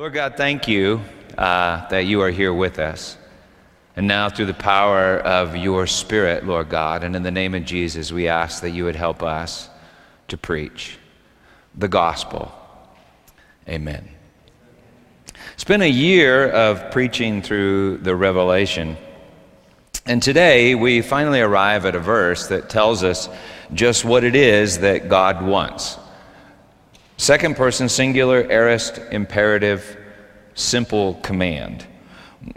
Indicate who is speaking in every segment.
Speaker 1: Lord God, thank you uh, that you are here with us. And now, through the power of your Spirit, Lord God, and in the name of Jesus, we ask that you would help us to preach the gospel. Amen. It's been a year of preaching through the Revelation. And today we finally arrive at a verse that tells us just what it is that God wants. Second person singular, aorist, imperative, simple command.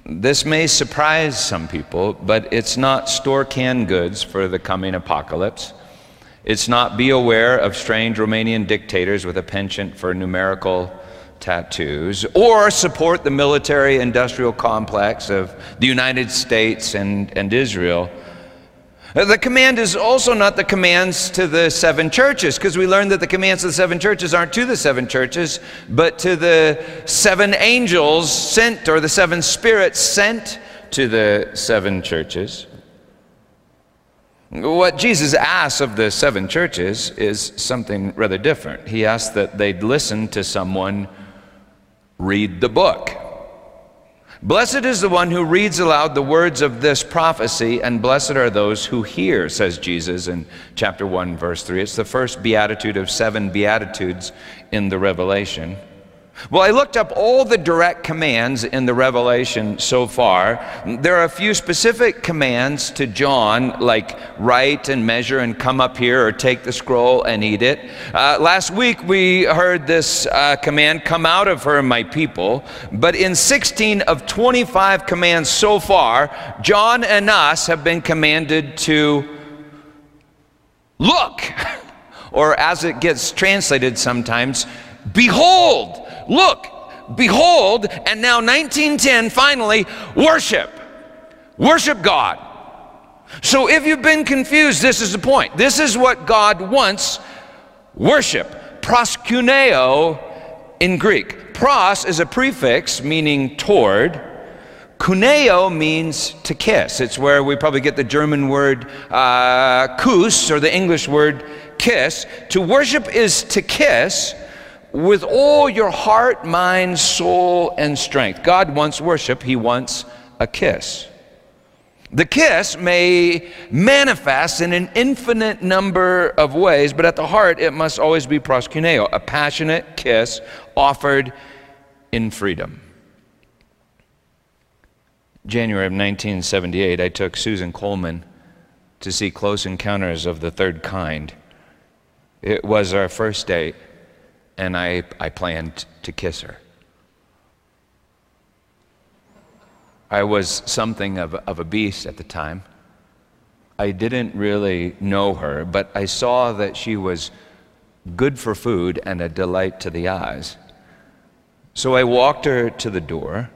Speaker 1: This may surprise some people, but it's not store canned goods for the coming apocalypse. It's not be aware of strange Romanian dictators with a penchant for numerical tattoos, or support the military industrial complex of the United States and, and Israel. Uh, the command is also not the commands to the seven churches, because we learned that the commands of the seven churches aren't to the seven churches, but to the seven angels sent, or the seven spirits sent to the seven churches. What Jesus asks of the seven churches is something rather different. He asks that they'd listen to someone read the book. Blessed is the one who reads aloud the words of this prophecy, and blessed are those who hear, says Jesus in chapter 1, verse 3. It's the first beatitude of seven beatitudes in the Revelation. Well, I looked up all the direct commands in the Revelation so far. There are a few specific commands to John, like write and measure and come up here or take the scroll and eat it. Uh, last week we heard this uh, command, come out of her, my people. But in 16 of 25 commands so far, John and us have been commanded to look, or as it gets translated sometimes, behold. Look, behold, and now 1910, finally, worship. Worship God. So if you've been confused, this is the point. This is what God wants worship. Proskuneo in Greek. Pros is a prefix meaning toward. Kuneo means to kiss. It's where we probably get the German word uh, kus or the English word kiss. To worship is to kiss with all your heart, mind, soul, and strength. God wants worship, He wants a kiss. The kiss may manifest in an infinite number of ways, but at the heart, it must always be proskuneo, a passionate kiss offered in freedom. January of 1978, I took Susan Coleman to see Close Encounters of the Third Kind. It was our first date and I, I planned to kiss her. I was something of, of a beast at the time. I didn't really know her, but I saw that she was good for food and a delight to the eyes. So I walked her to the door.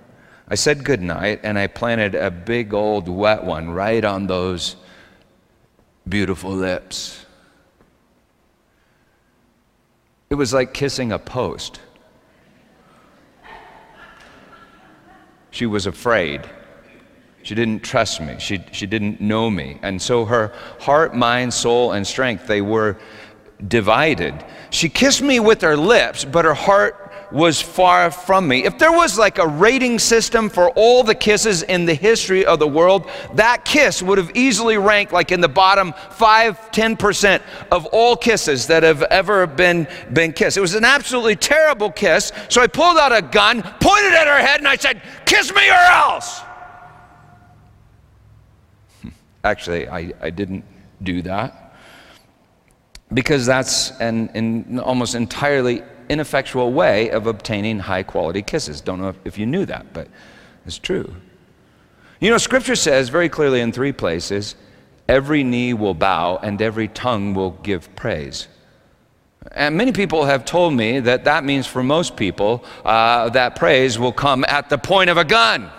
Speaker 1: I said goodnight, and I planted a big old wet one right on those beautiful lips. It was like kissing a post. She was afraid. She didn't trust me. She, she didn't know me. And so her heart, mind, soul, and strength, they were divided. She kissed me with her lips, but her heart was far from me. If there was like a rating system for all the kisses in the history of the world, that kiss would have easily ranked like in the bottom 5 10% of all kisses that have ever been been kissed. It was an absolutely terrible kiss. So I pulled out a gun, pointed at her head and I said, "Kiss me or else." Actually, I, I didn't do that because that's an, an almost entirely ineffectual way of obtaining high quality kisses. Don't know if, you knew that, but it's true. You know, Scripture says very clearly in three places every knee will bow and every tongue will give praise. And many people have told me that that means for most people uh, that praise will come at the point of a gun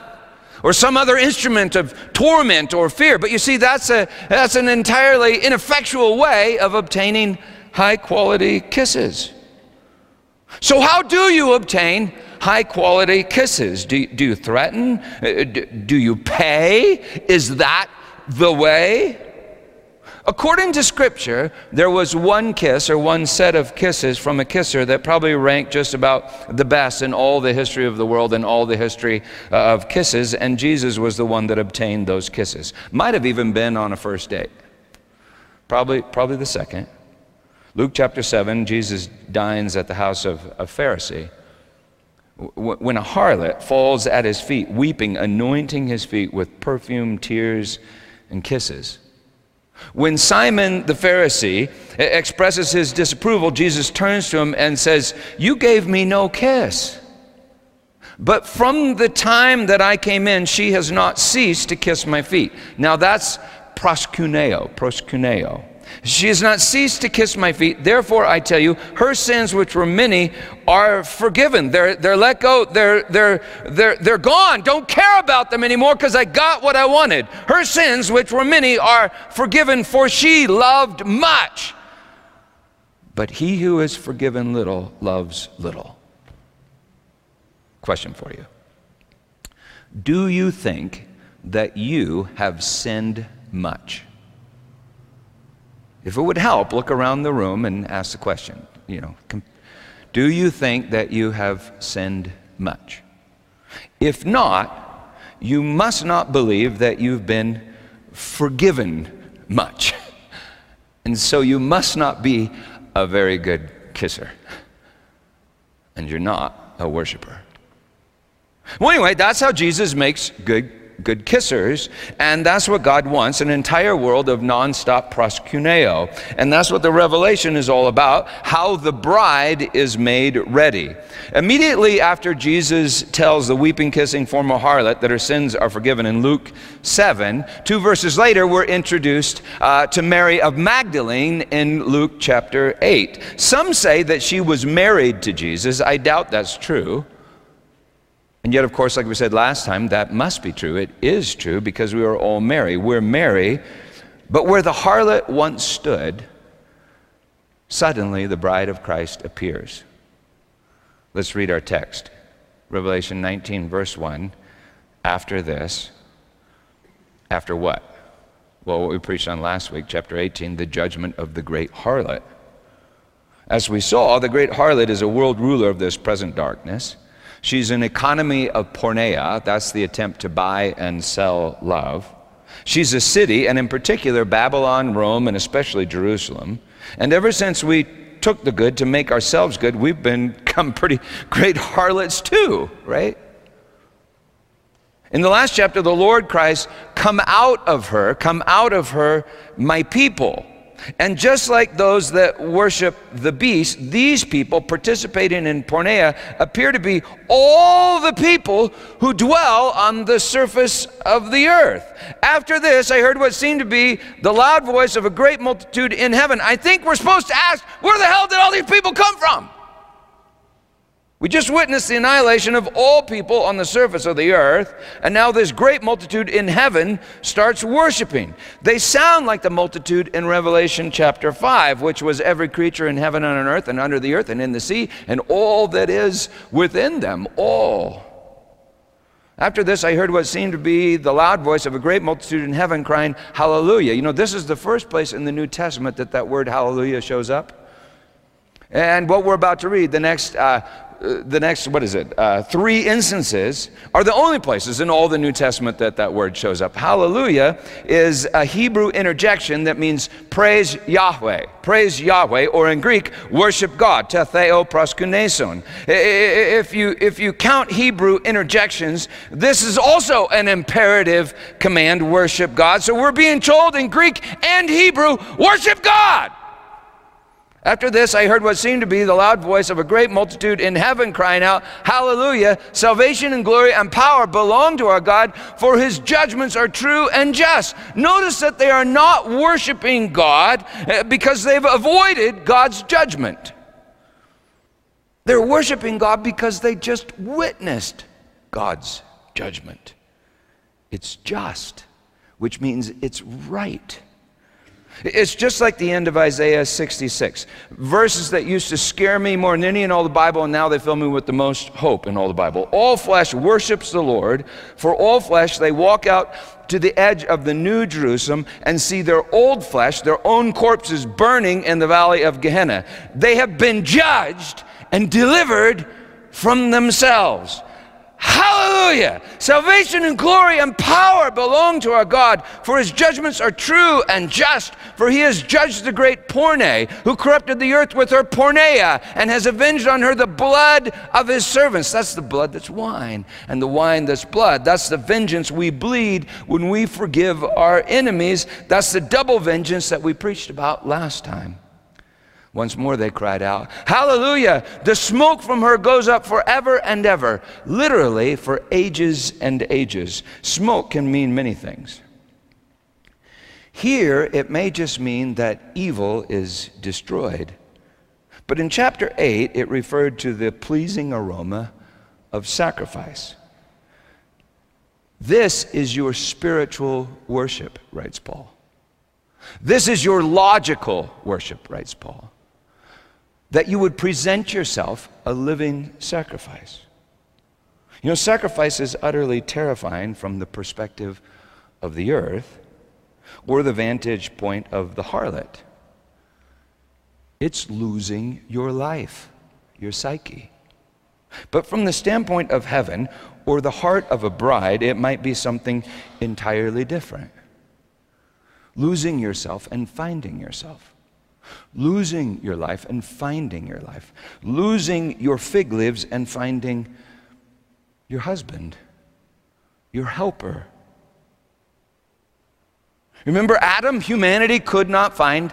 Speaker 1: or some other instrument of torment or fear. But you see, that's, a, that's an entirely ineffectual way of obtaining high quality kisses. So, how do you obtain high quality kisses? Do, do you threaten? Uh, do you pay? Is that the way? According to Scripture, there was one kiss or one set of kisses from a kisser that probably ranked just about the best in all the history of the world and all the history uh, of kisses, and Jesus was the one that obtained those kisses. Might have even been on a first date. Probably, probably the second. Luke chapter 7, Jesus dines at the house of a Pharisee. When a harlot falls at his feet, weeping, anointing his feet with perfume, tears, and kisses. When Simon the Pharisee expresses his disapproval, Jesus turns to him and says, You gave me no kiss. But from the time that I came in, she has not ceased to kiss my feet. Now that's proskuneo, proskuneo. She has not ceased to kiss my feet. Therefore, I tell you, her sins, which were many, are forgiven. They're, they're let go. They're, they're, they're, they're gone. Don't care about them anymore because I got what I wanted. Her sins, which were many, are forgiven, for she loved much. But he who is forgiven little loves little. Question for you Do you think that you have sinned much? If it would help, look around the room and ask the question, you know, do you think that you have sinned much? If not, you must not believe that you've been forgiven much. And so you must not be a very good kisser. And you're not a worshiper. Well, anyway, that's how Jesus makes good good kissers, and that's what God wants an entire world of nonstop proskuneo. And that's what the revelation is all about how the bride is made ready. Immediately after Jesus tells the weeping, kissing former harlot that her sins are forgiven in Luke 7, two verses later, we're introduced uh, to Mary of Magdalene in Luke chapter 8. Some say that she was married to Jesus. I doubt that's true. And yet, of course, like we said last time, that must be true. It is true because we are all Mary. We're Mary, but where the harlot once stood, suddenly the bride of Christ appears. Let's read our text Revelation 19, verse 1. After this, after what? Well, what we preached on last week, chapter 18, the judgment of the great harlot. As we saw, the great harlot is a world ruler of this present darkness. She's an economy of porneia, that's the attempt to buy and sell love. She's a city, and in particular, Babylon, Rome, and especially Jerusalem. And ever since we took the good to make ourselves good, we've become pretty great harlots too, right? In the last chapter, the Lord cries, Come out of her, come out of her, my people. And just like those that worship the beast, these people participating in porneia appear to be all the people who dwell on the surface of the earth. After this, I heard what seemed to be the loud voice of a great multitude in heaven. I think we're supposed to ask, where the hell did all these people come from? We just witnessed the annihilation of all people on the surface of the earth, and now this great multitude in heaven starts worshiping. They sound like the multitude in Revelation chapter 5, which was every creature in heaven and on earth and under the earth and in the sea, and all that is within them, all. After this, I heard what seemed to be the loud voice of a great multitude in heaven crying, Hallelujah. You know, this is the first place in the New Testament that that word hallelujah shows up. And what we're about to read, the next uh, the next, what is it, uh, three instances are the only places in all the New Testament that that word shows up. Hallelujah is a Hebrew interjection that means praise Yahweh, praise Yahweh, or in Greek, worship God, tetheo proskuneson. If you, if you count Hebrew interjections, this is also an imperative command, worship God. So we're being told in Greek and Hebrew, worship God. After this, I heard what seemed to be the loud voice of a great multitude in heaven crying out, Hallelujah! Salvation and glory and power belong to our God, for his judgments are true and just. Notice that they are not worshiping God eh, because they've avoided God's judgment. They're worshiping God because they just witnessed God's judgment. It's just, which means it's right. It's just like the end of Isaiah 66. Verses that used to scare me more than any in all the Bible, and now they fill me with the most hope in all the Bible. All flesh worships the Lord. For all flesh, they walk out to the edge of the new Jerusalem and see their old flesh, their own corpses, burning in the valley of Gehenna. They have been judged and delivered from themselves. Hallelujah! Salvation and glory and power belong to our God, for his judgments are true and just. For he has judged the great Porne, who corrupted the earth with her porneia, and has avenged on her the blood of his servants. That's the blood that's wine, and the wine that's blood. That's the vengeance we bleed when we forgive our enemies. That's the double vengeance that we preached about last time. Once more they cried out, Hallelujah! The smoke from her goes up forever and ever, literally for ages and ages. Smoke can mean many things. Here, it may just mean that evil is destroyed. But in chapter 8, it referred to the pleasing aroma of sacrifice. This is your spiritual worship, writes Paul. This is your logical worship, writes Paul that you would present yourself a living sacrifice. You know, sacrifice is utterly terrifying from the perspective of the earth or the vantage point of the harlot. It's losing your life, your psyche. But from the standpoint of heaven or the heart of a bride, it might be something entirely different. Losing yourself and finding yourself losing your life and finding your life, losing your fig leaves and finding your husband, your helper. Remember Adam? Humanity could not find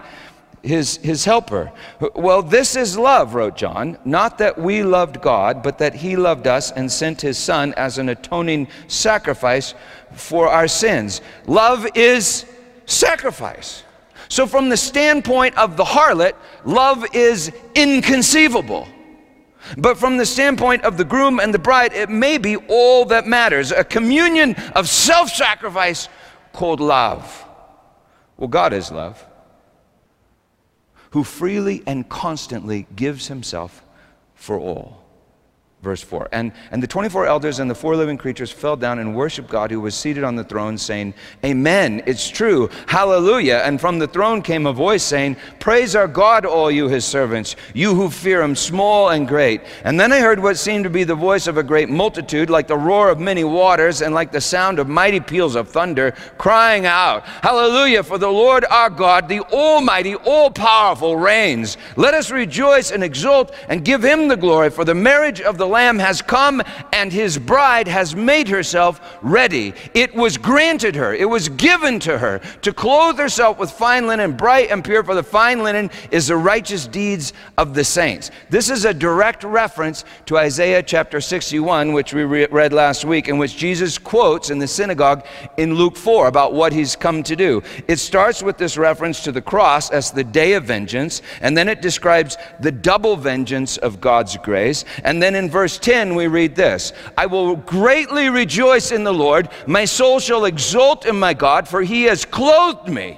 Speaker 1: his, his helper. Well, this is love, wrote John, not that we loved God, but that he loved us and sent his son as an atoning sacrifice for our sins. Love is sacrifice. So, from the standpoint of the harlot, love is inconceivable. But from the standpoint of the groom and the bride, it may be all that matters a communion of self sacrifice called love. Well, God is love, who freely and constantly gives himself for all verse 4. And, and the 24 elders and the four living creatures fell down and worshiped God who was seated on the throne, saying, Amen, it's true, hallelujah. And from the throne came a voice saying, Praise our God, all you his servants, you who fear him, small and great. And then I heard what seemed to be the voice of a great multitude, like the roar of many waters, and like the sound of mighty peals of thunder, crying out, Hallelujah, for the Lord our God, the Almighty, all powerful, reigns. Let us rejoice and exult and give him the glory, for the marriage of the Lamb has come and his bride has made herself ready. It was granted her, it was given to her to clothe herself with fine linen, bright and pure, for the fine linen is the righteous deeds of the saints. This is a direct reference to Isaiah chapter 61, which we re- read last week, in which Jesus quotes in the synagogue in Luke 4 about what he's come to do. It starts with this reference to the cross as the day of vengeance, and then it describes the double vengeance of God's grace, and then in verse verse 10, we read this I will greatly rejoice in the Lord. My soul shall exult in my God, for he has clothed me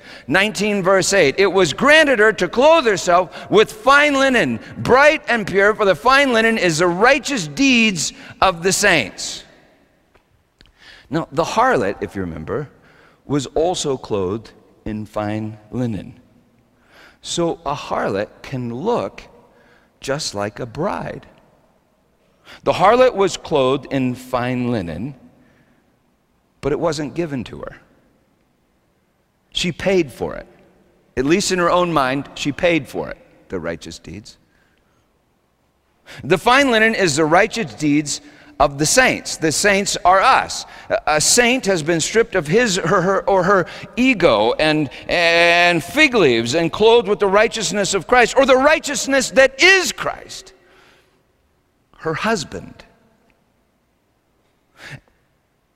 Speaker 1: 19 verse 8 it was granted her to clothe herself with fine linen bright and pure for the fine linen is the righteous deeds of the saints. Now the harlot if you remember was also clothed in fine linen. So a harlot can look just like a bride. The harlot was clothed in fine linen but it wasn't given to her she paid for it. At least in her own mind, she paid for it, the righteous deeds. The fine linen is the righteous deeds of the saints. The saints are us. A saint has been stripped of his her, her, or her ego and, and fig leaves and clothed with the righteousness of Christ, or the righteousness that is Christ. Her husband.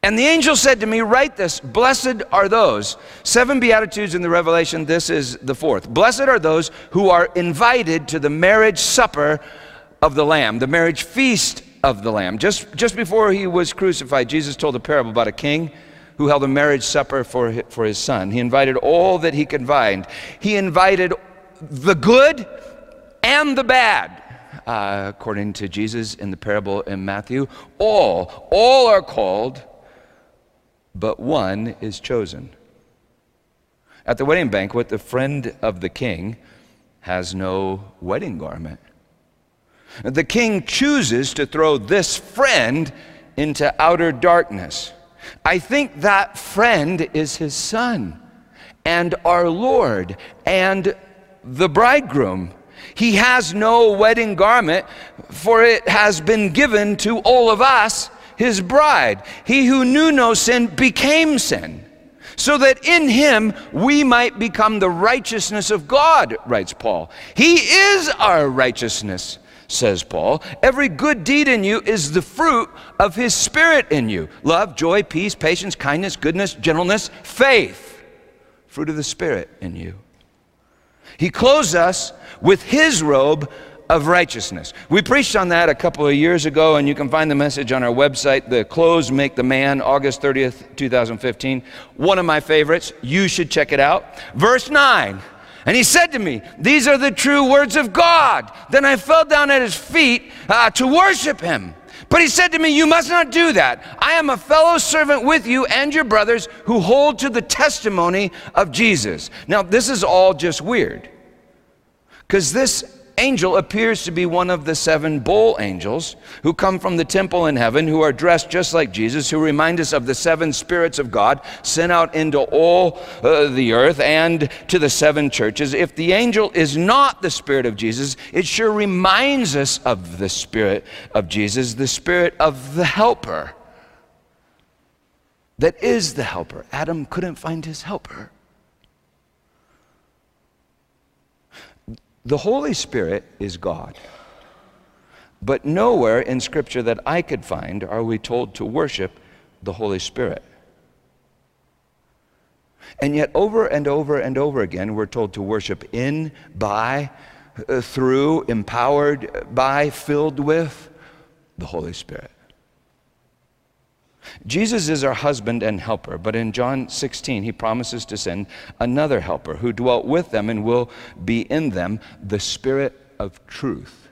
Speaker 1: And the angel said to me, Write this Blessed are those. Seven Beatitudes in the Revelation, this is the fourth. Blessed are those who are invited to the marriage supper of the Lamb, the marriage feast of the Lamb. Just, just before he was crucified, Jesus told a parable about a king who held a marriage supper for his, for his son. He invited all that he could find. He invited the good and the bad. Uh, according to Jesus in the parable in Matthew, all, all are called but one is chosen. At the wedding banquet, the friend of the king has no wedding garment. The king chooses to throw this friend into outer darkness. I think that friend is his son and our Lord and the bridegroom. He has no wedding garment, for it has been given to all of us his bride. He who knew no sin became sin, so that in him we might become the righteousness of God, writes Paul. He is our righteousness, says Paul. Every good deed in you is the fruit of his spirit in you love, joy, peace, patience, kindness, goodness, gentleness, faith. Fruit of the spirit in you. He clothes us with his robe of righteousness. We preached on that a couple of years ago, and you can find the message on our website, The Clothes Make the Man, August 30th, 2015. One of my favorites. You should check it out. Verse 9. And he said to me, These are the true words of God. Then I fell down at his feet uh, to worship him. But he said to me, You must not do that. I am a fellow servant with you and your brothers who hold to the testimony of Jesus. Now, this is all just weird. Because this angel appears to be one of the seven bowl angels who come from the temple in heaven, who are dressed just like Jesus, who remind us of the seven spirits of God sent out into all uh, the earth and to the seven churches. If the angel is not the spirit of Jesus, it sure reminds us of the spirit of Jesus, the spirit of the helper. That is the helper. Adam couldn't find his helper. The Holy Spirit is God. But nowhere in Scripture that I could find are we told to worship the Holy Spirit. And yet, over and over and over again, we're told to worship in, by, uh, through, empowered by, filled with the Holy Spirit. Jesus is our husband and helper, but in John 16, he promises to send another helper who dwelt with them and will be in them, the Spirit of truth.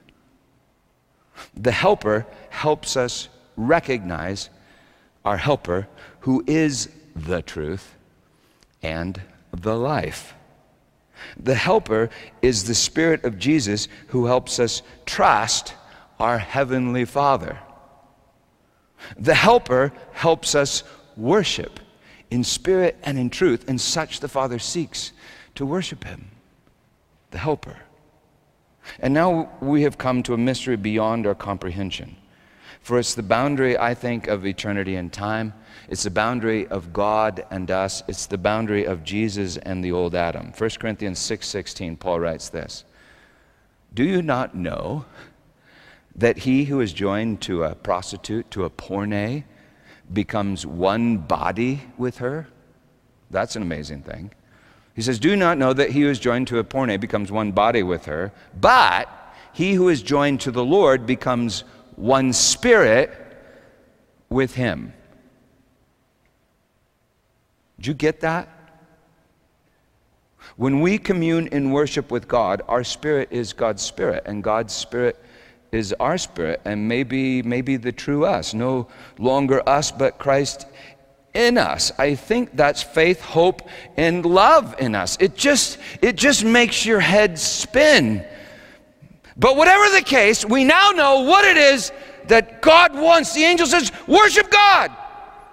Speaker 1: The helper helps us recognize our helper who is the truth and the life. The helper is the Spirit of Jesus who helps us trust our Heavenly Father. The helper helps us worship in spirit and in truth, and such the Father seeks to worship him, the helper. And now we have come to a mystery beyond our comprehension. For it's the boundary, I think, of eternity and time. It's the boundary of God and us. It's the boundary of Jesus and the old Adam. 1 Corinthians 6:16, Paul writes this. Do you not know that he who is joined to a prostitute, to a porne, becomes one body with her? That's an amazing thing. He says, Do not know that he who is joined to a porne becomes one body with her, but he who is joined to the Lord becomes one spirit with him. Did you get that? When we commune in worship with God, our spirit is God's spirit, and God's spirit is our spirit and maybe maybe the true us no longer us but christ in us. I think that's faith hope and love in us. It just it just makes your head spin. But whatever the case we now know what it is that god wants. The angel says worship god.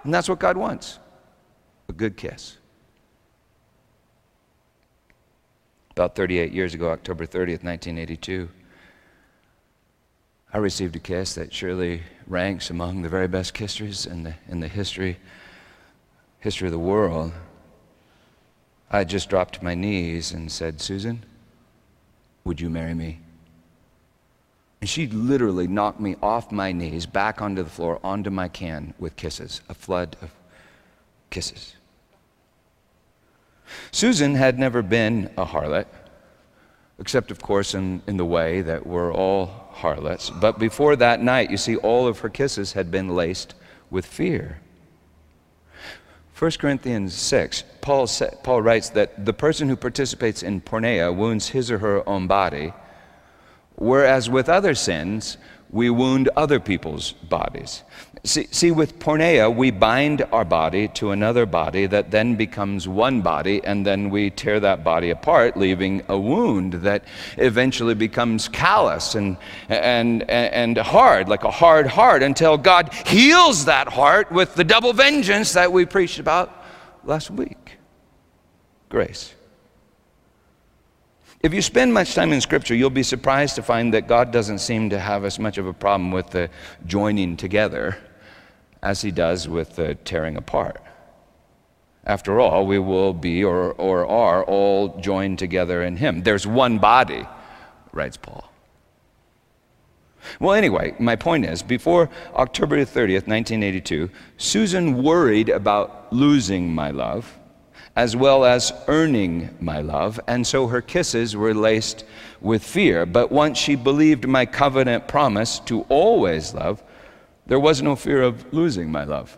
Speaker 1: And that's what god wants. A good kiss. About 38 years ago october 30th 1982 I received a kiss that surely ranks among the very best kisses in the, in the history, history of the world. I just dropped to my knees and said, Susan, would you marry me? And she literally knocked me off my knees, back onto the floor, onto my can with kisses, a flood of kisses. Susan had never been a harlot, except, of course, in, in the way that we're all harlots. But before that night, you see, all of her kisses had been laced with fear. 1 Corinthians 6, Paul, sa- Paul writes that the person who participates in porneia wounds his or her own body, whereas with other sins, we wound other people's bodies. See, see, with porneia, we bind our body to another body that then becomes one body, and then we tear that body apart, leaving a wound that eventually becomes callous and, and, and hard, like a hard heart, until God heals that heart with the double vengeance that we preached about last week grace. If you spend much time in Scripture, you'll be surprised to find that God doesn't seem to have as much of a problem with the joining together as he does with the tearing apart. After all, we will be or, or are all joined together in him. There's one body, writes Paul. Well, anyway, my point is before October 30th, 1982, Susan worried about losing my love as well as earning my love, and so her kisses were laced with fear. But once she believed my covenant promise to always love, there was no fear of losing my love.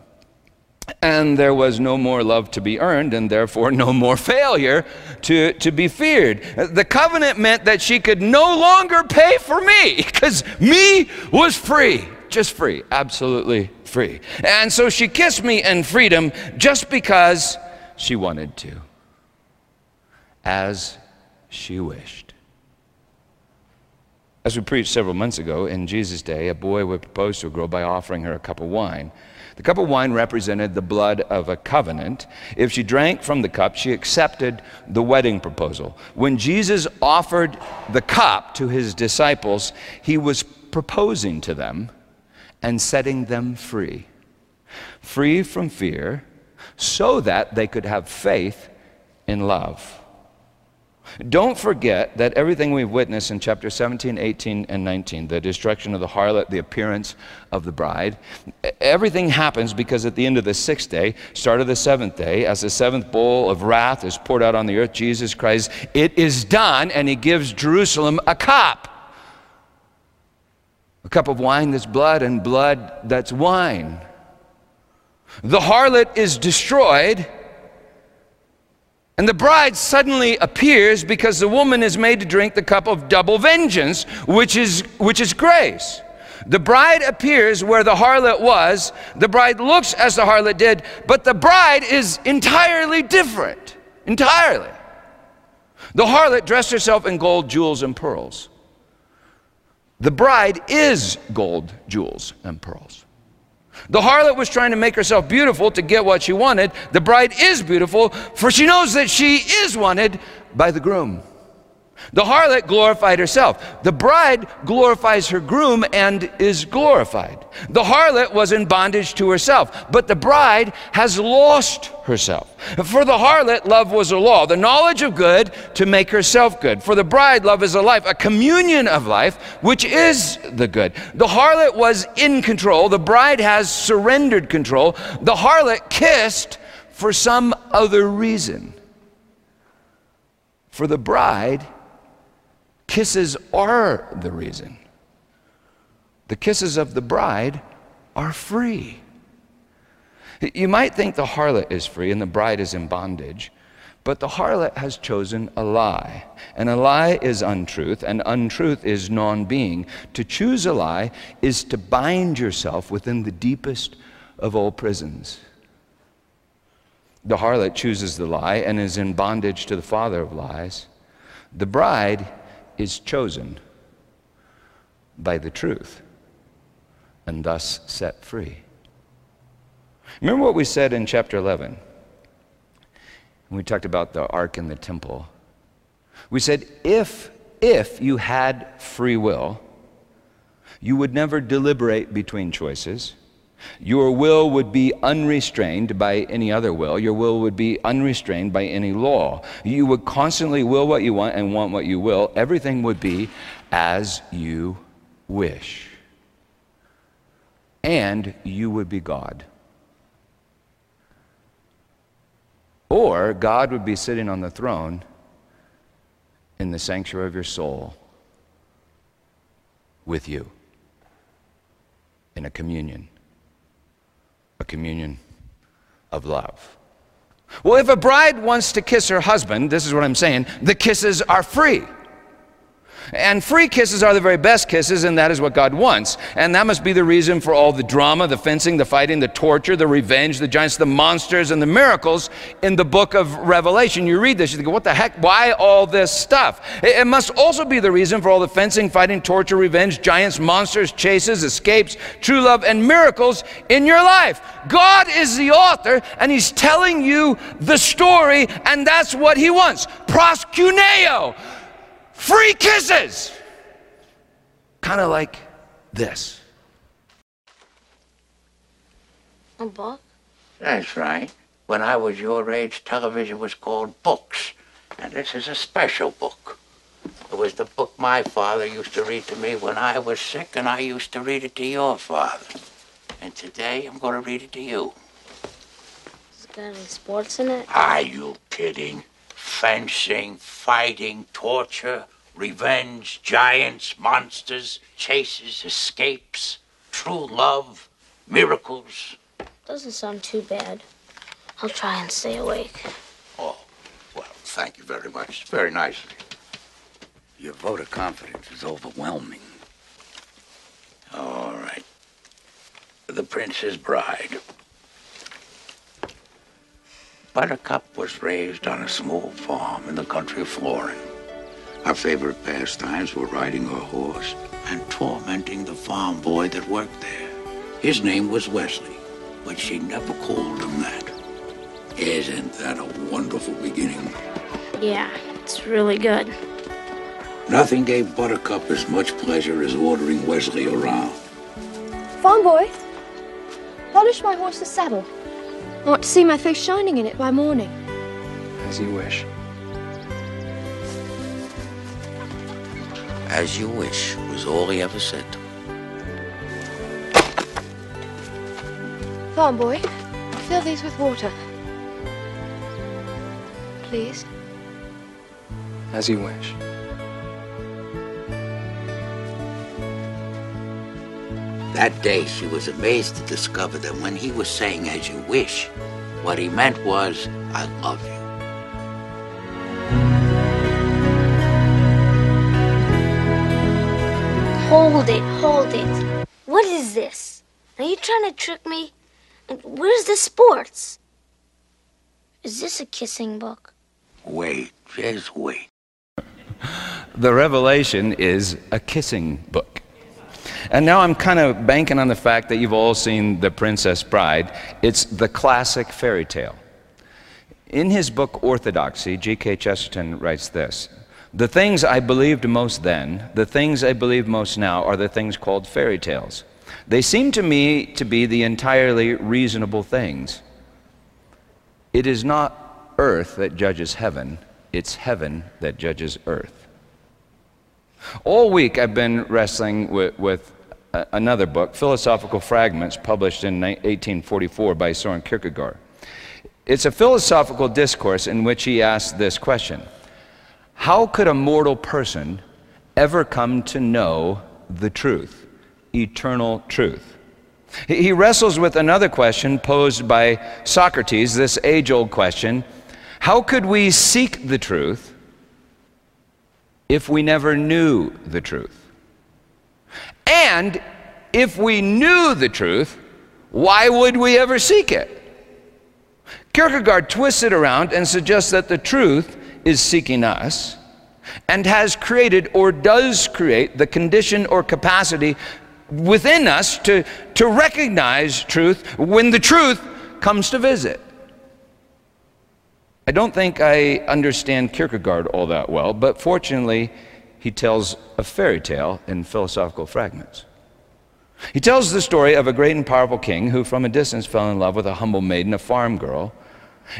Speaker 1: And there was no more love to be earned, and therefore no more failure to, to be feared. The covenant meant that she could no longer pay for me, because me was free, just free, absolutely free. And so she kissed me in freedom just because she wanted to, as she wished. As we preached several months ago, in Jesus' day, a boy would propose to a girl by offering her a cup of wine. The cup of wine represented the blood of a covenant. If she drank from the cup, she accepted the wedding proposal. When Jesus offered the cup to his disciples, he was proposing to them and setting them free. Free from fear, so that they could have faith in love. Don't forget that everything we've witnessed in chapter 17, 18, and 19, the destruction of the harlot, the appearance of the bride, everything happens because at the end of the sixth day, start of the seventh day, as the seventh bowl of wrath is poured out on the earth, Jesus Christ, it is done, and he gives Jerusalem a cup. A cup of wine that's blood, and blood that's wine. The harlot is destroyed and the bride suddenly appears because the woman is made to drink the cup of double vengeance, which is, which is grace. The bride appears where the harlot was. The bride looks as the harlot did, but the bride is entirely different. Entirely. The harlot dressed herself in gold, jewels, and pearls. The bride is gold, jewels, and pearls. The harlot was trying to make herself beautiful to get what she wanted. The bride is beautiful, for she knows that she is wanted by the groom. The harlot glorified herself. The bride glorifies her groom and is glorified. The harlot was in bondage to herself, but the bride has lost herself. For the harlot, love was a law, the knowledge of good to make herself good. For the bride, love is a life, a communion of life, which is the good. The harlot was in control, the bride has surrendered control. The harlot kissed for some other reason. For the bride, Kisses are the reason. The kisses of the bride are free. You might think the harlot is free and the bride is in bondage, but the harlot has chosen a lie. And a lie is untruth, and untruth is non being. To choose a lie is to bind yourself within the deepest of all prisons. The harlot chooses the lie and is in bondage to the father of lies. The bride is chosen by the truth and thus set free. Remember what we said in chapter 11? When we talked about the ark in the temple. We said, if, if you had free will, you would never deliberate between choices. Your will would be unrestrained by any other will. Your will would be unrestrained by any law. You would constantly will what you want and want what you will. Everything would be as you wish. And you would be God. Or God would be sitting on the throne in the sanctuary of your soul with you in a communion, a communion of love. Well, if a bride wants to kiss her husband, this is what I'm saying, the kisses are free. And free kisses are the very best kisses, and that is what God wants. And that must be the reason for all the drama, the fencing, the fighting, the torture, the revenge, the giants, the monsters, and the miracles in the book of Revelation. You read this, you think, what the heck? Why all this stuff? It must also be the reason for all the fencing, fighting, torture, revenge, giants, monsters, chases, escapes, true love, and miracles in your life. God is the author, and He's telling you the story, and that's what He wants. Proskuneo free kisses. Kind of like this.
Speaker 2: A book?
Speaker 3: That's right. When I was your age, television was called books. And this is a special book. It was the book my father used to read to me when I was sick, and I used to read it to your father. And today I'm going to read it to you.
Speaker 2: It got any sports in it?
Speaker 3: Are you kidding? Fencing, fighting, torture, revenge, giants, monsters, chases, escapes, true love, miracles.
Speaker 2: Doesn't sound too bad. I'll try and stay awake.
Speaker 3: Oh, well, thank you very much. Very nicely. Your vote of confidence is overwhelming. All right. The Princess Bride. Buttercup was raised on a small farm in the country of Florin. Our favorite pastimes were riding her horse and tormenting the farm boy that worked there. His name was Westley, but she never called him that. Isn't that a wonderful beginning?
Speaker 2: Yeah, it's really good.
Speaker 3: Nothing gave Buttercup as much pleasure as ordering Westley around.
Speaker 4: Farm boy, polish my horse's saddle. I want to see my face shining in it by morning.
Speaker 1: As you wish.
Speaker 3: As you wish was all he ever said.
Speaker 4: Farm boy, fill these with water. Please.
Speaker 5: As you wish.
Speaker 3: That day, she was amazed to discover that when he was saying, as you wish, what he meant was, I love you.
Speaker 2: Hold it, hold it. What is this? Are you trying to trick me? And Where's the sports? Is this a kissing book?
Speaker 3: Wait, just wait.
Speaker 1: The Revelation is a kissing book. And now I'm kind of banking on the fact that you've all seen The Princess Bride. It's the classic fairy tale. In his book Orthodoxy, G.K. Chesterton writes this The things I believed most then, the things I believe most now, are the things called fairy tales. They seem to me to be the entirely reasonable things. It is not earth that judges heaven, it's heaven that judges earth. All week I've been wrestling with, with another book, Philosophical Fragments, published in 1844 by Soren Kierkegaard. It's a philosophical discourse in which he asks this question How could a mortal person ever come to know the truth, eternal truth? He wrestles with another question posed by Socrates, this age old question How could we seek the truth if we never knew the truth? And if we knew the truth, why would we ever seek it? Kierkegaard twists it around and suggests that the truth is seeking us and has created or does create the condition or capacity within us to, to recognize truth when the truth comes to visit. I don't think I understand Kierkegaard all that well, but fortunately, he tells a fairy tale in philosophical fragments. He tells the story of a great and powerful king who, from a distance, fell in love with a humble maiden, a farm girl,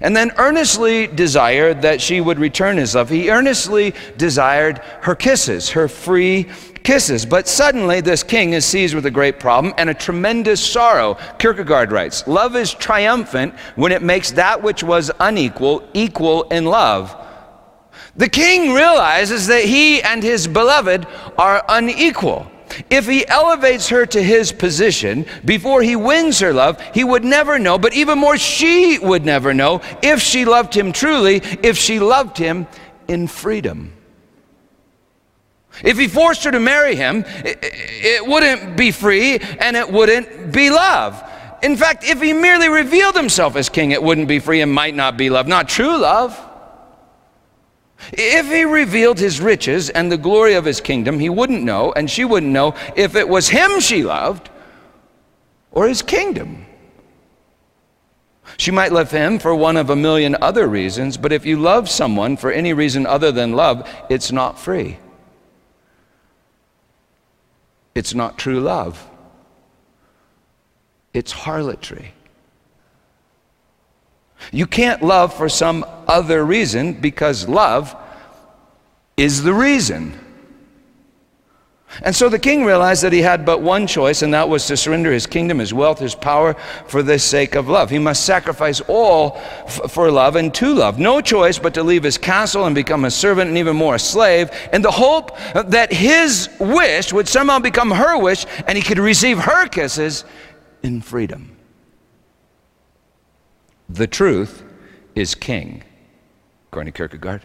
Speaker 1: and then earnestly desired that she would return his love. He earnestly desired her kisses, her free kisses. But suddenly, this king is seized with a great problem and a tremendous sorrow. Kierkegaard writes Love is triumphant when it makes that which was unequal equal in love. The king realizes that he and his beloved are unequal. If he elevates her to his position before he wins her love, he would never know, but even more, she would never know if she loved him truly, if she loved him in freedom. If he forced her to marry him, it, wouldn't be free and it wouldn't be love. In fact, if he merely revealed himself as king, it wouldn't be free and might not be love, not true love. If he revealed his riches and the glory of his kingdom, he wouldn't know, and she wouldn't know if it was him she loved or his kingdom. She might love him for one of a million other reasons, but if you love someone for any reason other than love, it's not free. It's not true love. It's harlotry. You can't love for some other reason because love is the reason. And so the king realized that he had but one choice, and that was to surrender his kingdom, his wealth, his power for the sake of love. He must sacrifice all for love and to love. No choice but to leave his castle and become a servant and even more a slave, in the hope that his wish would somehow become her wish and he could receive her kisses in freedom. The truth is king, according to Kierkegaard.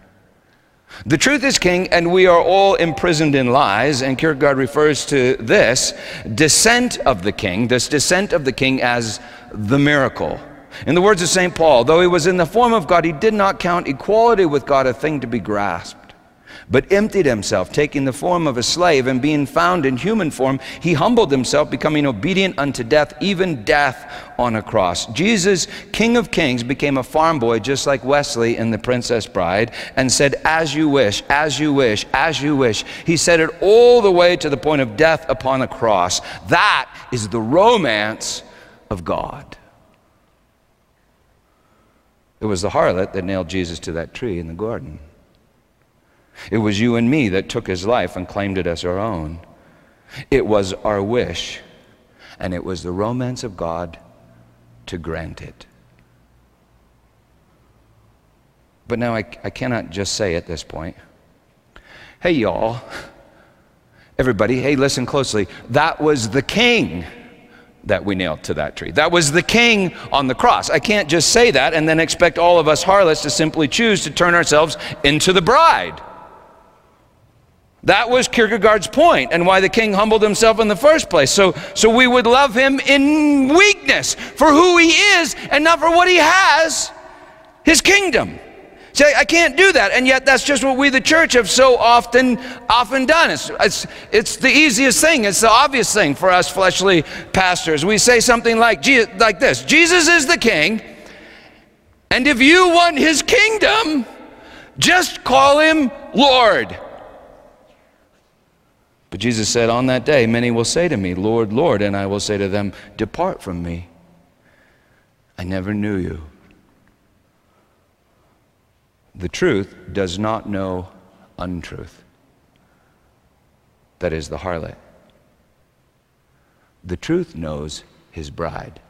Speaker 1: The truth is king, and we are all imprisoned in lies. And Kierkegaard refers to this descent of the king, this descent of the king as the miracle. In the words of St. Paul, though he was in the form of God, he did not count equality with God a thing to be grasped but emptied himself, taking the form of a slave, and being found in human form, he humbled himself, becoming obedient unto death, even death on a cross. Jesus, King of Kings, became a farm boy just like Westley in The Princess Bride and said, As you wish, as you wish, as you wish. He said it all the way to the point of death upon a cross. That is the romance of God. It was the harlot that nailed Jesus to that tree in the garden. It was you and me that took his life and claimed it as our own. It was our wish, and it was the romance of God to grant it. But now I, I cannot just say at this point, hey, y'all, everybody, hey, listen closely. That was the king that we nailed to that tree. That was the king on the cross. I can't just say that and then expect all of us harlots to simply choose to turn ourselves into the bride. That was Kierkegaard's point and why the king humbled himself in the first place. So, so we would love him in weakness for who he is and not for what he has, his kingdom. See, I can't do that. And yet that's just what we, the church, have so often, often done. It's, it's, it's the easiest thing. It's the obvious thing for us fleshly pastors. We say something like, like this, Jesus is the king. And if you want his kingdom, just call him Lord. But Jesus said, On that day, many will say to me, Lord, Lord, and I will say to them, Depart from me. I never knew you. The truth does not know untruth. That is the harlot. The truth knows his bride.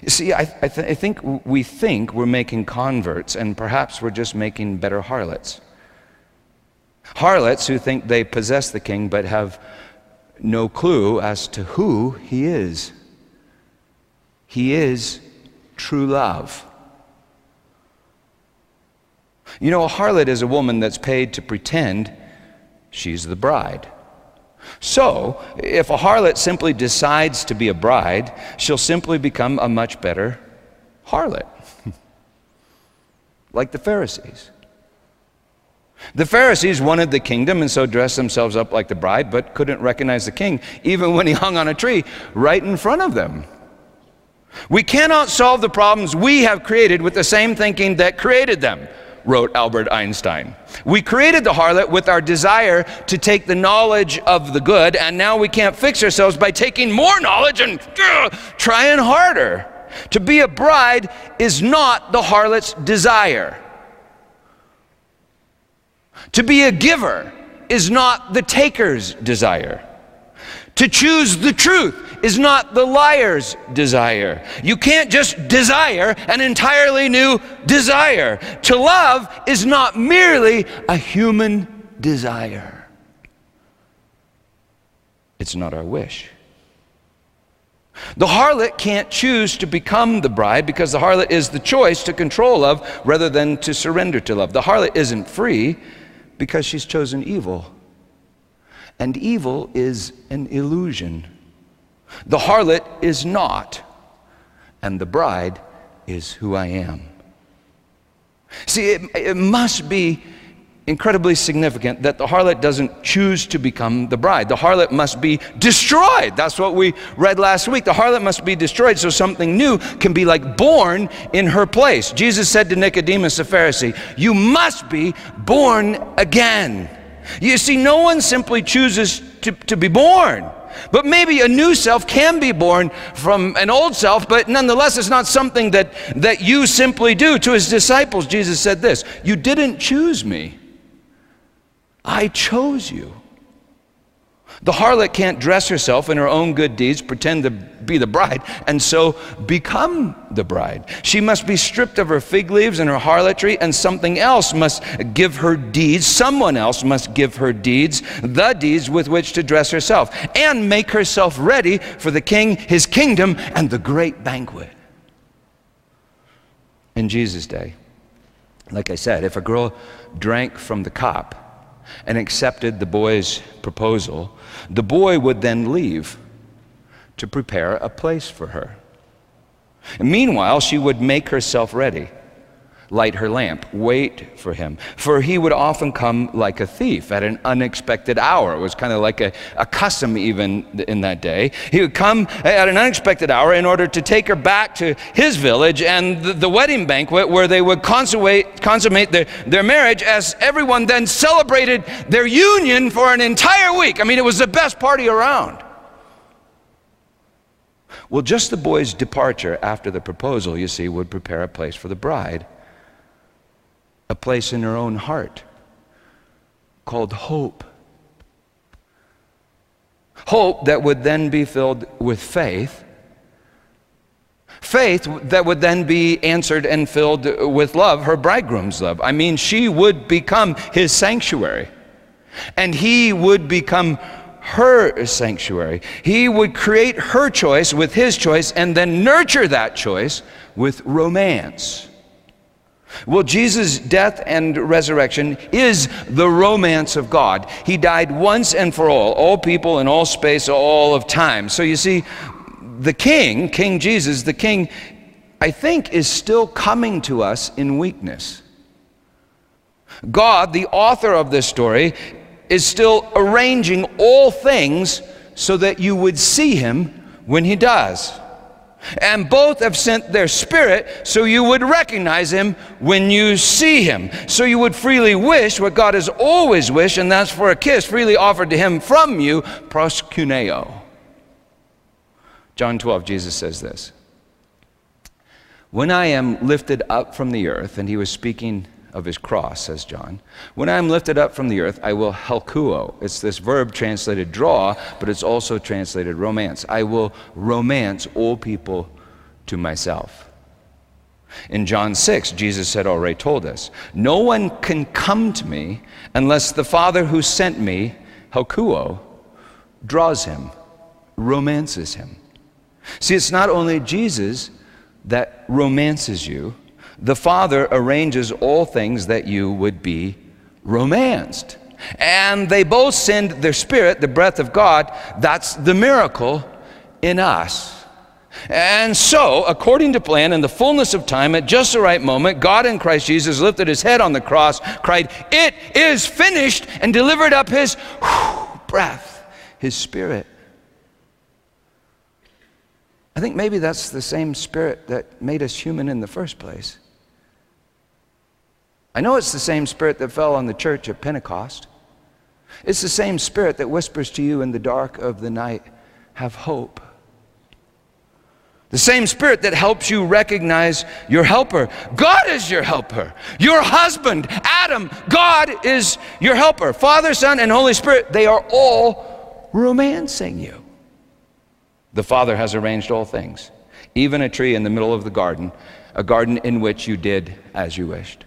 Speaker 1: You see, I, I, th- I think we think we're making converts, and perhaps we're just making better harlots. Harlots who think they possess the king but have no clue as to who he is. He is true love. You know, a harlot is a woman that's paid to pretend she's the bride. So, if a harlot simply decides to be a bride, she'll simply become a much better harlot, like the Pharisees. The Pharisees wanted the kingdom and so dressed themselves up like the bride, but couldn't recognize the king, even when he hung on a tree right in front of them. We cannot solve the problems we have created with the same thinking that created them, wrote Albert Einstein. We created the harlot with our desire to take the knowledge of the good, and now we can't fix ourselves by taking more knowledge and uh, trying harder. To be a bride is not the harlot's desire. To be a giver is not the taker's desire. To choose the truth is not the liar's desire. You can't just desire an entirely new desire. To love is not merely a human desire, it's not our wish. The harlot can't choose to become the bride because the harlot is the choice to control love rather than to surrender to love. The harlot isn't free because she's chosen evil. And evil is an illusion. The harlot is not, and the bride is who I am. See, it, it must be incredibly significant that the harlot doesn't choose to become the bride. The harlot must be destroyed. That's what we read last week. The harlot must be destroyed so something new can be like born in her place. Jesus said to Nicodemus the Pharisee, You must be born again. You see, no one simply chooses to, to be born. But maybe a new self can be born from an old self, but nonetheless, it's not something that, that you simply do. To his disciples, Jesus said this You didn't choose me, I chose you. The harlot can't dress herself in her own good deeds, pretend to be the bride, and so become the bride. She must be stripped of her fig leaves and her harlotry, and something else must give her deeds. Someone else must give her deeds, the deeds with which to dress herself, and make herself ready for the king, his kingdom, and the great banquet. In Jesus' day, like I said, if a girl drank from the cup, and accepted the boy's proposal, the boy would then leave to prepare a place for her. And meanwhile, she would make herself ready light her lamp, wait for him. For he would often come like a thief at an unexpected hour. It was kind of like a, a custom even in that day. He would come at an unexpected hour in order to take her back to his village and the, the wedding banquet where they would consummate, consummate their, their marriage as everyone then celebrated their union for an entire week. I mean, it was the best party around. Well, just the boy's departure after the proposal, you see, would prepare a place for the bride a place in her own heart called hope. Hope that would then be filled with faith. Faith that would then be answered and filled with love, her bridegroom's love. I mean, she would become his sanctuary, and he would become her sanctuary. He would create her choice with his choice and then nurture that choice with romance. Well, Jesus' death and resurrection is the romance of God. He died once and for all, all people in all space, all of time. So you see, the King, King Jesus, the King, I think, is still coming to us in weakness. God, the author of this story, is still arranging all things so that you would see him when he does. And both have sent their spirit so you would recognize him when you see him. So you would freely wish what God has always wished, and that's for a kiss freely offered to him from you, proskuneo. John 12, Jesus says this When I am lifted up from the earth, and he was speaking of his cross, says John. When I am lifted up from the earth, I will helkuo. It's this verb translated draw, but it's also translated romance. I will romance all people to myself. In John 6, Jesus had already told us, No one can come to me unless the Father who sent me, helkuo, draws him, romances him. See, it's not only Jesus that romances you, the Father arranges all things that you would be romanced. And they both send their Spirit, the breath of God. That's the miracle in us. And so, according to plan, in the fullness of time, at just the right moment, God in Christ Jesus lifted his head on the cross, cried, It is finished, and delivered up his breath, his spirit. I think maybe that's the same spirit that made us human in the first place. I know it's the same spirit that fell on the church at Pentecost. It's the same spirit that whispers to you in the dark of the night, have hope. The same spirit that helps you recognize your helper. God is your helper. Your husband, Adam, God is your helper. Father, Son, and Holy Spirit, they are all romancing you. The Father has arranged all things, even a tree in the middle of the garden, a garden in which you did as you wished.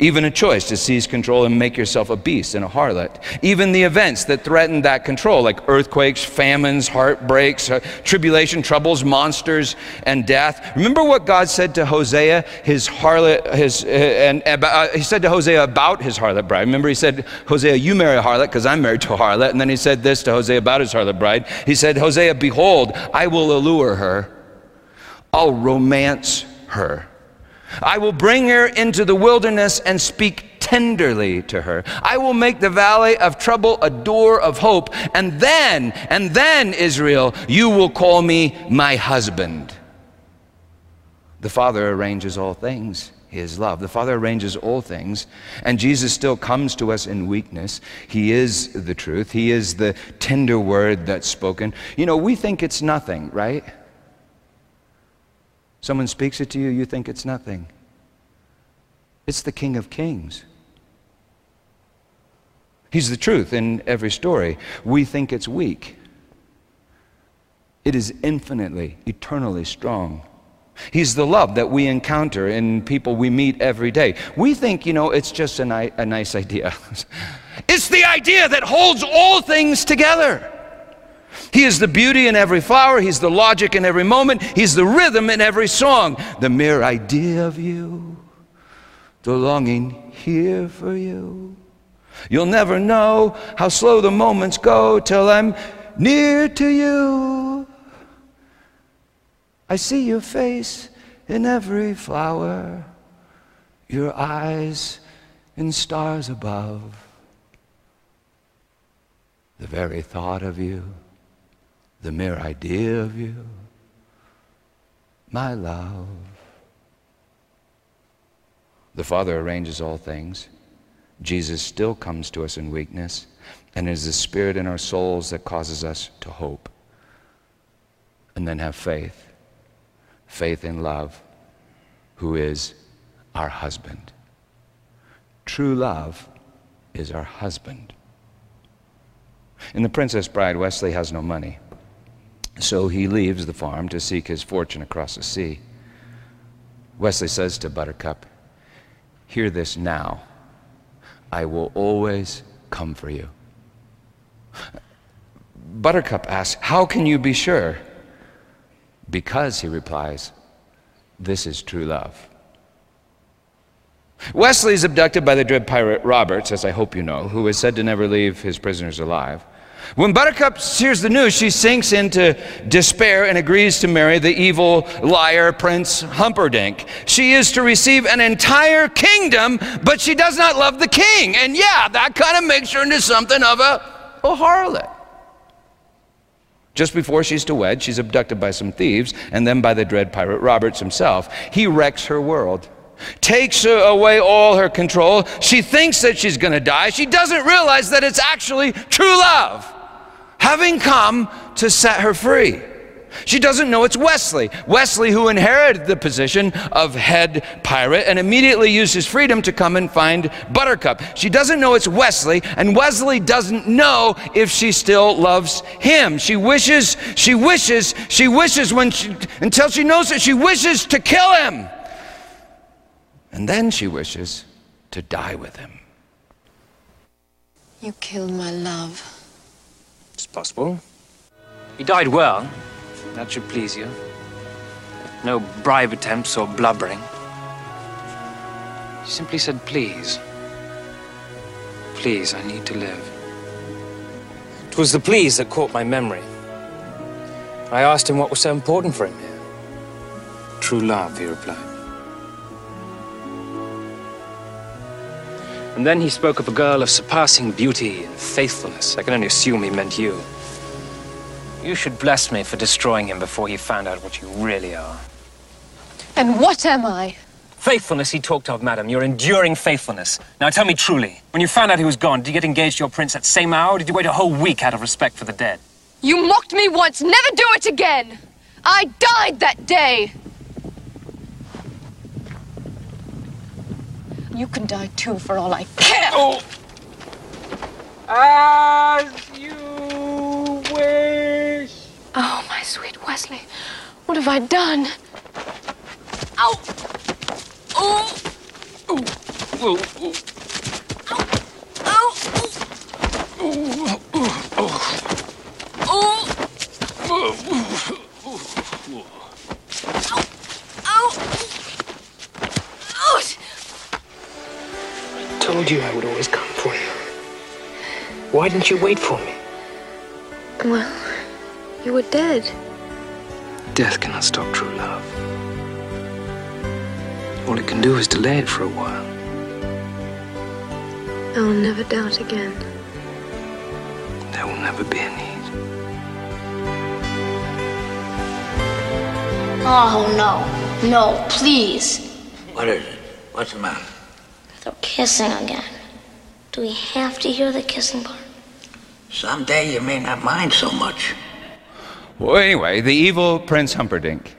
Speaker 1: Even a choice to seize control and make yourself a beast and a harlot. Even the events that threaten that control, like earthquakes, famines, heartbreaks, uh, tribulation, troubles, monsters, and death. Remember what God said to Hosea, his harlot, his, uh, and uh, he said to Hosea about his harlot bride. Remember, he said, Hosea, you marry a harlot because I'm married to a harlot. And then he said this to Hosea about his harlot bride. He said, Hosea, behold, I will allure her, I'll romance her. I will bring her into the wilderness and speak tenderly to her. I will make the valley of trouble a door of hope. And then, and then, Israel, you will call me my husband. The Father arranges all things. His love. The Father arranges all things, and Jesus still comes to us in weakness. He is the truth, He is the tender word that's spoken. You know, we think it's nothing, right? Someone speaks it to you, you think it's nothing. It's the King of Kings. He's the truth in every story. We think it's weak. It is infinitely, eternally strong. He's the love that we encounter in people we meet every day. We think, you know, it's just a, ni- a nice idea. it's the idea that holds all things together. He is the beauty in every flower. He's the logic in every moment. He's the rhythm in every song. The mere idea of you, the longing here for you. You'll never know how slow the moments go till I'm near to you. I see your face in every flower, your eyes in stars above. The very thought of you the mere idea of you, my love. The Father arranges all things. Jesus still comes to us in weakness, and it is the Spirit in our souls that causes us to hope. And then have faith faith in love, who is our husband. True love is our husband. In The Princess Bride, Westley has no money. So he leaves the farm to seek his fortune across the sea. Westley says to Buttercup, Hear this now. I will always come for you. Buttercup asks, How can you be sure? Because, he replies, this is true love. Westley is abducted by the dread pirate Roberts, as I hope you know, who is said to never leave his prisoners alive. When Buttercup hears the news, she sinks into despair and agrees to marry the evil liar Prince Humperdinck. She is to receive an entire kingdom, but she does not love the king. And yeah, that kind of makes her into something of a, a harlot. Just before she's to wed, she's abducted by some thieves and then by the dread pirate Roberts himself. He wrecks her world takes away all her control. She thinks that she's going to die. She doesn't realize that it's actually true love having come to set her free. She doesn't know it's Westley. Westley, who inherited the position of head pirate and immediately used his freedom to come and find Buttercup. She doesn't know it's Westley, and Westley doesn't know if she still loves him. She wishes, she wishes, she wishes when she, until she knows that she wishes to kill him. And then she wishes to die with him.
Speaker 6: You killed my love.
Speaker 5: Possible. He died well. That should please you. No bribe attempts or blubbering. He simply said, please. Please, I need to live. It was the please that caught my memory. I asked him what was so important for him here. True love, he replied. And then he spoke of a girl of surpassing beauty and faithfulness. I can only assume he meant you. You should bless me for destroying him before he found out what you really are.
Speaker 4: And what am I?
Speaker 5: Faithfulness he talked of, madam. Your enduring faithfulness. Now tell me truly, when you found out he was gone, did you get engaged to your prince that same hour, or did you wait a whole week out of respect for the dead?
Speaker 4: You mocked me once, never do it again! I died that day! You can die too, for all I care!
Speaker 5: Oh! As you wish.
Speaker 4: Oh, my sweet Westley, what have I done? Ow! Oh!
Speaker 5: Oh, oh, oh.
Speaker 4: Ow!
Speaker 5: Oh, oh, oh.
Speaker 4: Oh! oh.
Speaker 5: oh. Told you I would always come for you. Why didn't you wait for me?
Speaker 4: Well, you were dead.
Speaker 5: Death cannot stop true love. All it can do is delay it for a while.
Speaker 4: I'll never doubt again.
Speaker 5: There will never be a need.
Speaker 2: Oh, no. No, please.
Speaker 3: What is it? What's the matter?
Speaker 2: They're kissing again. Do we have to hear the kissing part?
Speaker 3: Someday you may not mind so much.
Speaker 1: Well, anyway, the evil Prince Humperdinck.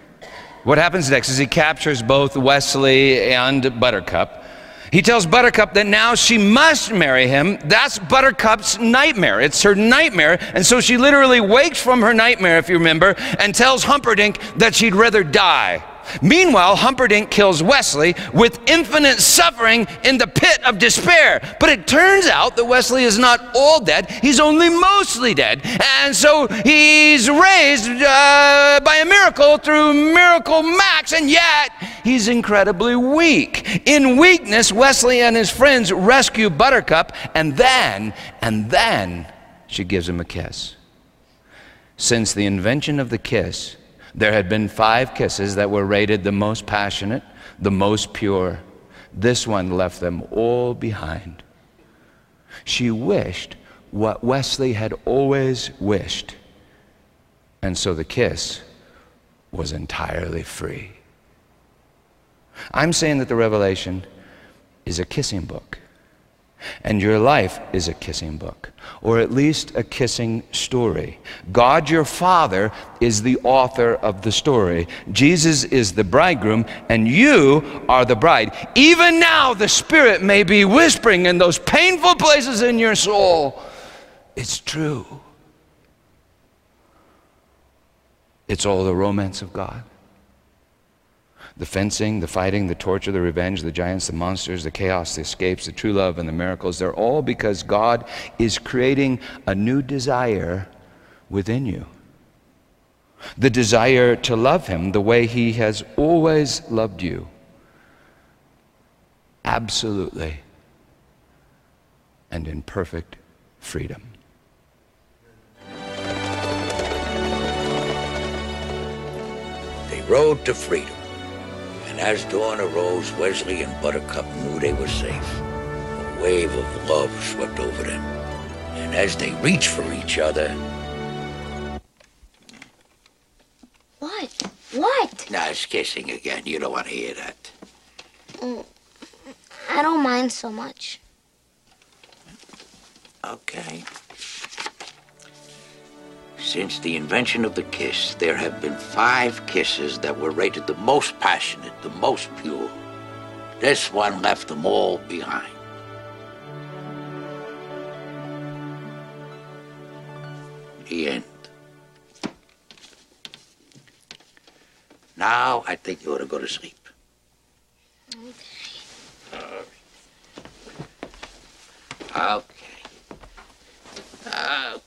Speaker 1: What happens next is he captures both Westley and Buttercup. He tells Buttercup that now she must marry him. That's Buttercup's nightmare. It's her nightmare. And so she literally wakes from her nightmare, if you remember, and tells Humperdinck that she'd rather die. Meanwhile, Humperdinck kills Westley with infinite suffering in the pit of despair. But it turns out that Westley is not all dead, he's only mostly dead. And so he's raised uh, by a miracle through Miracle Max, and yet he's incredibly weak. In weakness, Westley and his friends rescue Buttercup, and then, and then she gives him a kiss. Since the invention of the kiss, there had been five kisses that were rated the most passionate, the most pure. This one left them all behind. She wished what Westley had always wished. And so the kiss was entirely free. I'm saying that the Revelation is a kissing book. And your life is a kissing book, or at least a kissing story. God, your Father, is the author of the story. Jesus is the bridegroom, and you are the bride. Even now, the Spirit may be whispering in those painful places in your soul. It's true. It's all the romance of God the fencing, the fighting, the torture, the revenge, the giants, the monsters, the chaos, the escapes, the true love, and the miracles, they're all because God is creating a new desire within you. The desire to love Him the way He has always loved you. Absolutely. And in perfect freedom.
Speaker 3: They rode to freedom. And as dawn arose, Westley and Buttercup knew they were safe. A wave of love swept over them. And as they reached for each other,
Speaker 2: What? What?
Speaker 3: now it's kissing again. You don't want to hear that.
Speaker 2: Mm, I don't mind so much.
Speaker 3: Okay. Since the invention of the kiss, there have been five kisses that were rated the most passionate, the most pure. This one left them all behind. The end. Now I think you ought to go to sleep. Okay. Okay. Okay.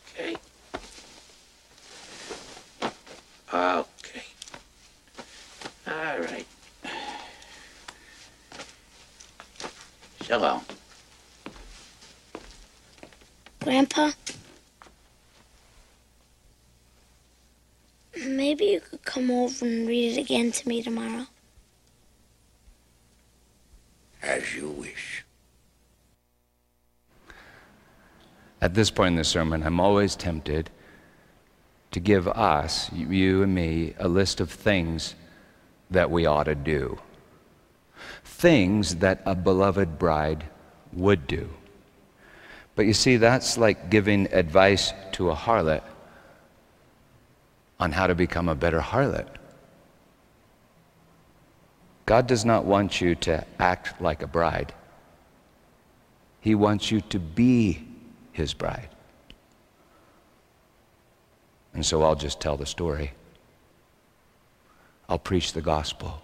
Speaker 3: Ah, All right. So long.
Speaker 2: Grandpa? Maybe you could come over and read it again to me tomorrow.
Speaker 3: As you wish.
Speaker 1: At this point in the sermon, I'm always tempted to give us, you and me, a list of things that we ought to do. Things that a beloved bride would do. But you see, that's like giving advice to a harlot on how to become a better harlot. God does not want you to act like a bride. He wants you to be his bride. And so I'll just tell the story. I'll preach the gospel.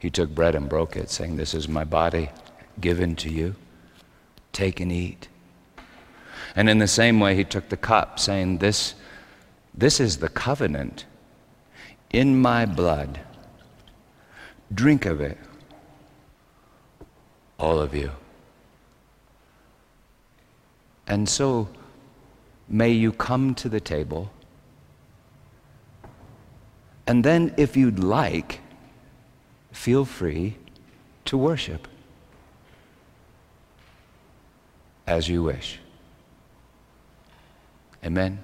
Speaker 1: He took bread and broke it, saying, This is my body given to you. Take and eat. And in the same way, he took the cup, saying, This, this is the covenant in my blood. Drink of it, all of you. And so, may you come to the table. And then, if you'd like, feel free to worship as you wish. Amen.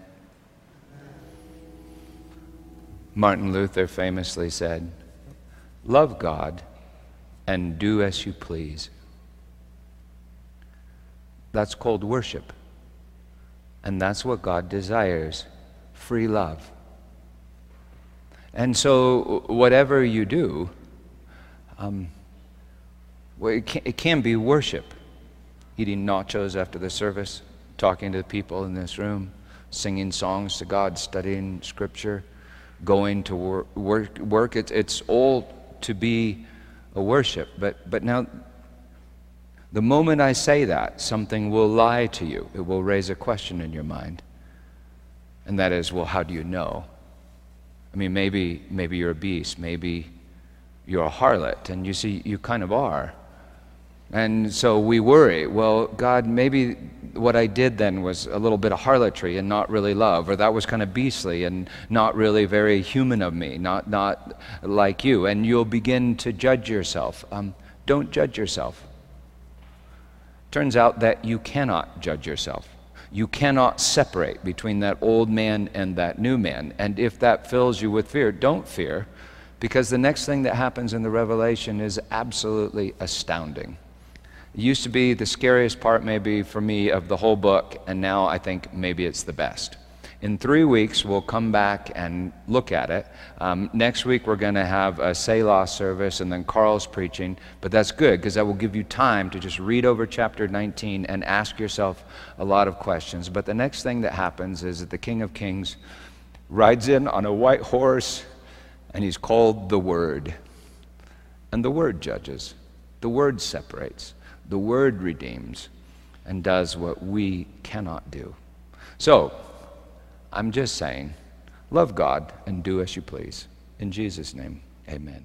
Speaker 1: Martin Luther famously said, Love God and do as you please. That's called worship. And that's what God desires free love. And so, whatever you do, um, well, it, can, it can be worship. Eating nachos after the service, talking to the people in this room, singing songs to God, studying scripture, going to work. work, work. It, it's all to be a worship. But, but now, the moment I say that, something will lie to you. It will raise a question in your mind. And that is, well, how do you know? I mean, maybe, maybe you're a beast. Maybe you're a harlot. And you see, you kind of are. And so we worry, well, God, maybe what I did then was a little bit of harlotry and not really love, or that was kind of beastly and not really very human of me, not, not like you. And you'll begin to judge yourself. Um, don't judge yourself. Turns out that you cannot judge yourself. You cannot separate between that old man and that new man. And if that fills you with fear, don't fear, because the next thing that happens in the revelation is absolutely astounding. It used to be the scariest part, maybe, for me of the whole book, and now I think maybe it's the best. In three weeks, we'll come back and look at it. Um, next week, we're going to have a Selah service, and then Carl's preaching. But that's good because that will give you time to just read over chapter 19 and ask yourself a lot of questions. But the next thing that happens is that the King of Kings rides in on a white horse, and he's called the Word. And the Word judges, the Word separates. The Word redeems and does what we cannot do. So, I'm just saying, love God and do as you please. In Jesus' name, amen.